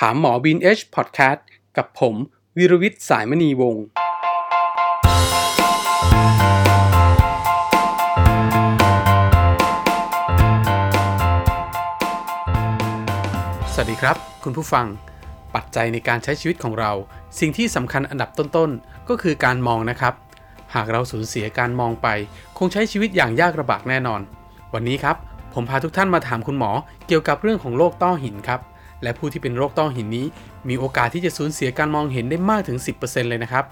ถามหมอบีนเอชพอดแคสต์กับผมวิรวิทย์สายมณีวงศ์สวัสดีครับ คุณผู้ฟัง ปัจจัยในการใช้ชีวิตของเรา สิ่งที่สำคัญอันดับต้นๆ ก็คือการมองนะครับ หากเราสูญเสียการมองไป คงใช้ชีวิตอย่างยากลำบากแน่นอน วันนี้ครับ ผมพาทุกท่านมาถามคุณหมอเกี่ยวกับเรื่องของโรคต้อหินครับ และผู้ที่เป็นโรคต้อหินนี้ มีโอกาสที่จะสูญเสียการมองเห็นได้มากถึง 10%เลยนะครับ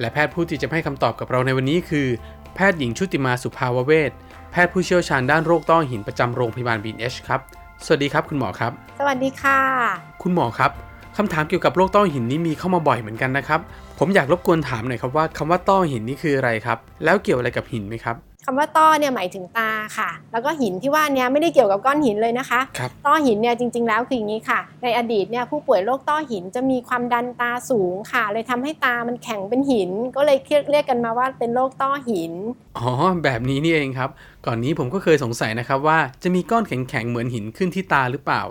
และแพทย์ผู้ที่จะให้คำตอบกับเราในวันนี้คือ แพทย์หญิงชุติมาสุภาวเวชแพทย์ผู้เชี่ยวชาญด้านโรคต้อหินประจำโรงพยาบาลบีนเอชครับ สวัสดีครับคุณหมอครับ สวัสดีค่ะ คุณหมอครับคำถามเกี่ยวกับโรคต้อหินนี้มีเข้ามาบ่อยเหมือนกันนะครับ ผมอยากรบกวนถามหน่อยครับว่าคำว่าต้อหินนี่คืออะไรครับ แล้วเกี่ยวอะไรกับหินไหมครับ คำว่าต้อเนี่ยหมายถึงตาค่ะ แล้วก็หินที่ว่าเนี้ยไม่ได้เกี่ยวกับก้อนหินเลยนะคะครับต้อหินเนี่ยจริง ๆ แล้วคืออย่างนี้ค่ะ ในอดีตเนี่ยผู้ป่วยโรคต้อหินจะมีความดันตาสูงค่ะ เลยทำให้ตามันแข็งเป็นหิน ก็เลยเรียกกันมาว่าเป็นโรคต้อหิน อ๋อแบบนี้นี่เองครับ ก่อนนี้ผมก็เคยสงสัยนะครับว่าจะมีก้อนแข็งๆเหมือนหินขึ้นที่ตาหรือเปล่า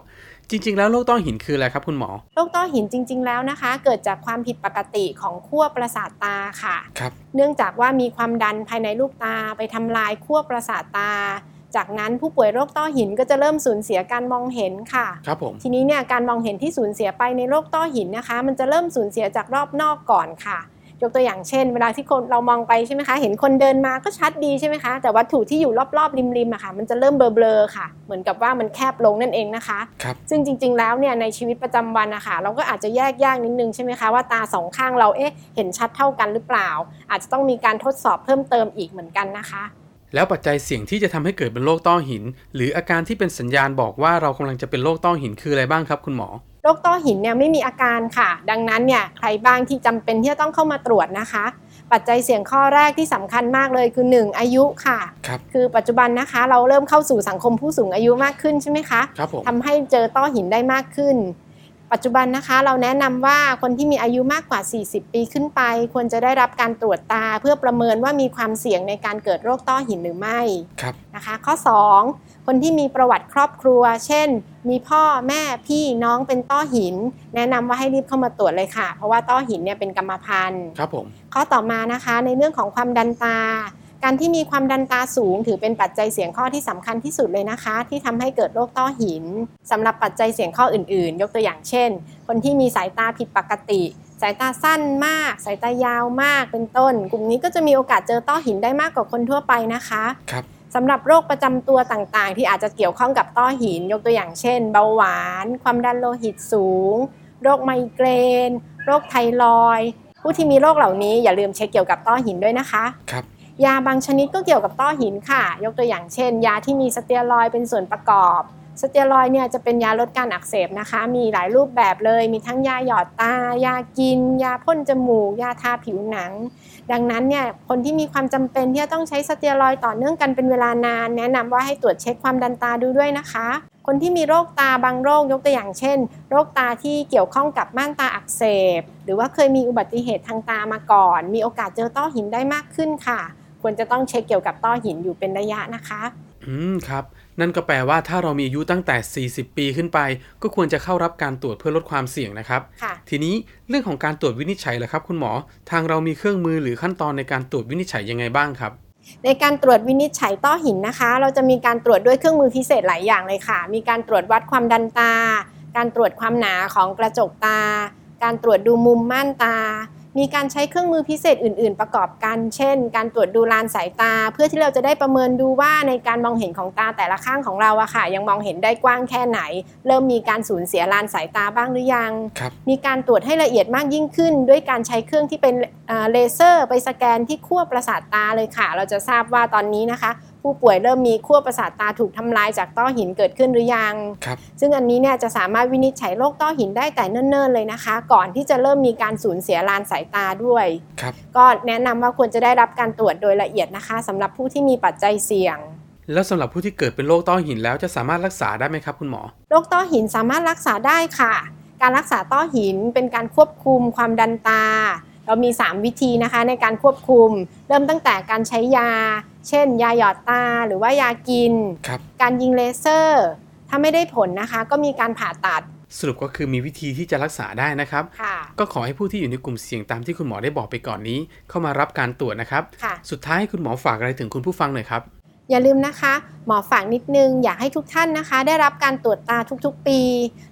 จริง ๆ แล้วโรคต้อหินคืออะไรครับคุณหมอ โรคต้อหินจริง ๆ แล้วนะคะ เกิดจากความผิดปกติของขั้วประสาทตาค่ะ ครับ เนื่องจากว่ามีความดันภายในลูกตาไปทำลายขั้วประสาทตา จากนั้นผู้ป่วยโรคต้อหินก็จะเริ่มสูญเสียการมองเห็นค่ะ ครับผม ทีนี้เนี่ยการมองเห็นที่สูญเสียไปในโรคต้อหินนะคะ มันจะเริ่มสูญเสียจากรอบนอกก่อนค่ะ ยกตัวอย่างเช่น เวลาที่คนเรามองไปใช่ไหมคะเห็นคนเดินมาก็ชัดดีใช่ไหมคะแต่วัตถุที่อยู่รอบๆริมๆอะค่ะมันจะเริ่มเบลอๆค่ะ เหมือนกับว่ามันแคบลงนั่นเองนะคะครับซึ่งจริง ๆแล้วเนี่ยในชีวิตประจำวันนะคะเราก็อาจจะแยกยากนิดนึงใช่ไหมคะว่าตาสองข้างเราเอ๊ะเห็นชัดเท่ากันหรือเปล่า อาจจะต้องมีการทดสอบเพิ่มเติมอีกเหมือนกันนะคะ แล้วปัจจัยเสี่ยงที่จะทำให้เกิดเป็นโรคต้อหิน หรืออาการที่เป็นสัญญาณบอกว่าเรากำลังจะเป็นโรคต้อหินคืออะไรบ้างครับคุณหมอโรคต้อหินเนี่ยไม่มีอาการค่ะ ดังนั้นเนี่ยใครบ้างที่จำเป็นที่จะต้องเข้ามาตรวจนะคะ ปัจจัยเสี่ยงข้อแรกที่สำคัญมากเลยคือ 1 อายุค่ะครับคือปัจจุบันนะคะ เราเริ่มเข้าสู่สังคมผู้สูงอายุมากขึ้นใช่ไหมคะครับผมทำให้เจอต้อหินได้มากขึ้น ปัจจุบันนะคะเราแนะนำว่าคนที่มีอายุมากกว่า 40 ปีขึ้นไป ควรจะได้รับการตรวจตา เพื่อประเมินว่ามีความเสี่ยงในการเกิดโรคต้อหินหรือไม่ครับนะคะ ข้อ 2 คนที่มีประวัติครอบครัว เช่น มีพ่อแม่พี่น้องเป็นต้อหิน แนะนำว่าให้รีบเข้ามาตรวจเลยค่ะ เพราะว่าต้อหินเนี่ยเป็นกรรมพันธุ์ครับผมข้อต่อมานะคะในเรื่องของความดันตา การที่มีความดันตาสูง ถือเป็นปัจจัยเสี่ยงข้อที่สำคัญที่สุดเลยนะคะ ที่ทำให้เกิดโรคต้อหินสำหรับปัจจัยเสี่ยงข้ออื่นๆ ยกตัวอย่างเช่น คนที่มีสายตาผิดปกติ สายตาสั้นมาก สายตายาวมากเป็นต้น กลุ่มนี้ก็จะมีโอกาสเจอต้อหินได้มากกว่าคนทั่วไปนะคะครับสำหรับโรคประจำตัวต่างๆ ที่อาจจะเกี่ยวข้องกับต้อหิน ยกตัวอย่างเช่น เบาหวาน ความดันโลหิตสูง โรคไมเกรน โรคไทรอยด์ผู้ที่มีโรคเหล่านี้อย่าลืมเช็คเกี่ยวกับต้อหินด้วยนะคะ ครับ ยาบางชนิดก็เกี่ยวกับต้อหินค่ะ ยกตัวอย่างเช่น ยาที่มีสเตียรอยเป็นส่วนประกอบ สเตียรอยเนี่ยจะเป็นยาลดการอักเสบนะคะ มีหลายรูปแบบเลย มีทั้งยาหยอดตา ยากิน ยาพ่นจมูก ยาทาผิวหนัง ดังนั้นเนี่ยคนที่มีความจำเป็นที่จะต้องใช้สเตียรอยต่อเนื่องกันเป็นเวลานาน แนะนำว่าให้ตรวจเช็คความดันตาดูด้วยนะคะคนที่มีโรคตาบางโรคยกตัวอย่างเช่น โรคตาที่เกี่ยวข้องกับม่านตาอักเสบ หรือว่าเคยมีอุบัติเหตุทางตามาก่อน มีโอกาสเจอต้อหินได้มากขึ้นค่ะ ควรจะต้องเช็คเกี่ยวกับต้อหินอยู่เป็นระยะนะคะ อืมครับ นั่นก็แปลว่าถ้าเรามีอายุตั้งแต่ 40 ปีขึ้นไป ก็ควรจะเข้ารับการตรวจเพื่อลดความเสี่ยงนะครับค่ะทีนี้เรื่องของการตรวจวินิจฉัยล่ะครับ คุณหมอ ทางเรามีเครื่องมือหรือขั้นตอนในการตรวจวินิจฉัยยังไงบ้างครับในการตรวจวินิจฉัยต้อหินนะคะ เราจะมีการตรวจด้วยเครื่องมือพิเศษหลายอย่างเลยค่ะ มีการตรวจวัดความดันตา การตรวจความหนาของกระจกตา การตรวจดูมุมม่านตา มีการใช้เครื่องมือพิเศษอื่น ๆ ประกอบกัน เช่น การตรวจดูลานสายตา เพื่อที่เราจะได้ประเมินดูว่าในการมองเห็นของตาแต่ละข้างของเราอะค่ะ ยังมองเห็นได้กว้างแค่ไหน เริ่มมีการสูญเสียลานสายตาบ้างหรือยังครับมีการตรวจให้ละเอียดมากยิ่งขึ้น ด้วยการใช้เครื่องที่เป็นเอ่อเลเซอร์ ไปสแกนที่ขั้วประสาทตาเลยค่ะ เราจะทราบว่าตอนนี้นะคะ ผู้ป่วยเริ่มมีขั้วประสาทตาถูกทำลายจากต้อหินเกิดขึ้นหรือยังครับซึ่งอันนี้เนี่ยจะสามารถวินิจฉัยโรคต้อหินได้แต่เนิ่นๆเลยนะคะ ก่อนที่จะเริ่มมีการสูญเสียลานสายตาด้วยครับก็แนะนำว่าควรจะได้รับการตรวจโดยละเอียดนะคะสำหรับผู้ที่มีปัจจัยเสี่ยงแล้วสำหรับผู้ที่เกิดเป็นโรคต้อหินแล้วจะสามารถรักษาได้ไหมครับคุณหมอ โรคต้อหินสามารถรักษาได้ค่ะ การรักษาต้อหินเป็นการควบคุมความดันตา เรามี 3 วิธีนะคะในการควบคุม เริ่มตั้งแต่การใช้ยา เช่น ยาหยอดตาหรือว่ายากิน ครับ การยิงเลเซอร์ ถ้าไม่ได้ผลนะคะ ก็มีการผ่าตัดสรุปก็คือมีวิธีที่จะรักษาได้นะครับ ค่ะ ก็ขอให้ผู้ที่อยู่ในกลุ่มเสี่ยงตามที่คุณหมอได้บอกไปก่อนนี้ เข้ามารับการตรวจนะครับ ค่ะ สุดท้ายให้คุณหมอฝากอะไรถึงคุณผู้ฟังหน่อยครับ อย่าลืมนะคะ หมอฝากนิดนึง อยากให้ทุกท่านนะคะ ได้รับการตรวจตาทุกๆปี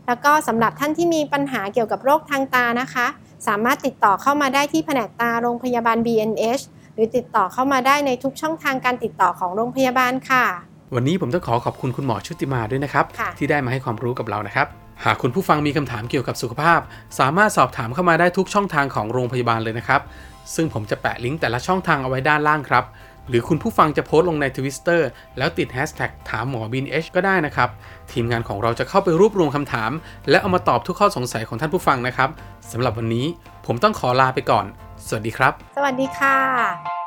แล้วก็สำหรับท่านที่มีปัญหาเกี่ยวกับโรคทางตานะคะ สามารถติดต่อเข้ามาได้ที่แผนกตาโรงพยาบาล BNH หรือติดต่อเข้ามาได้ในทุกช่องทางการติดต่อของโรงพยาบาลค่ะ วันนี้ผมต้องขอขอบคุณคุณหมอชุติมาด้วยนะครับ ค่ะ ที่ได้มาให้ความรู้กับเรานะครับ หากคุณผู้ฟังมีคำถามเกี่ยวกับสุขภาพ สามารถสอบถามเข้ามาได้ทุกช่องทางของโรงพยาบาลเลยนะครับ ซึ่งผมจะแปะลิงก์แต่ละช่องทางเอาไว้ด้านล่างครับ หรือคุณผู้ฟังจะโพสต์ลงใน Twitter แล้วติด Hashtag ถามหมอบิน H ก็ได้นะครับ ทีมงานของเราจะเข้าไปรวบรวมคำถาม และเอามาตอบทุกข้อสงสัยของท่านผู้ฟังนะครับสำหรับวันนี้ผมต้องขอลาไปก่อน สวัสดีครับ สวัสดีค่ะ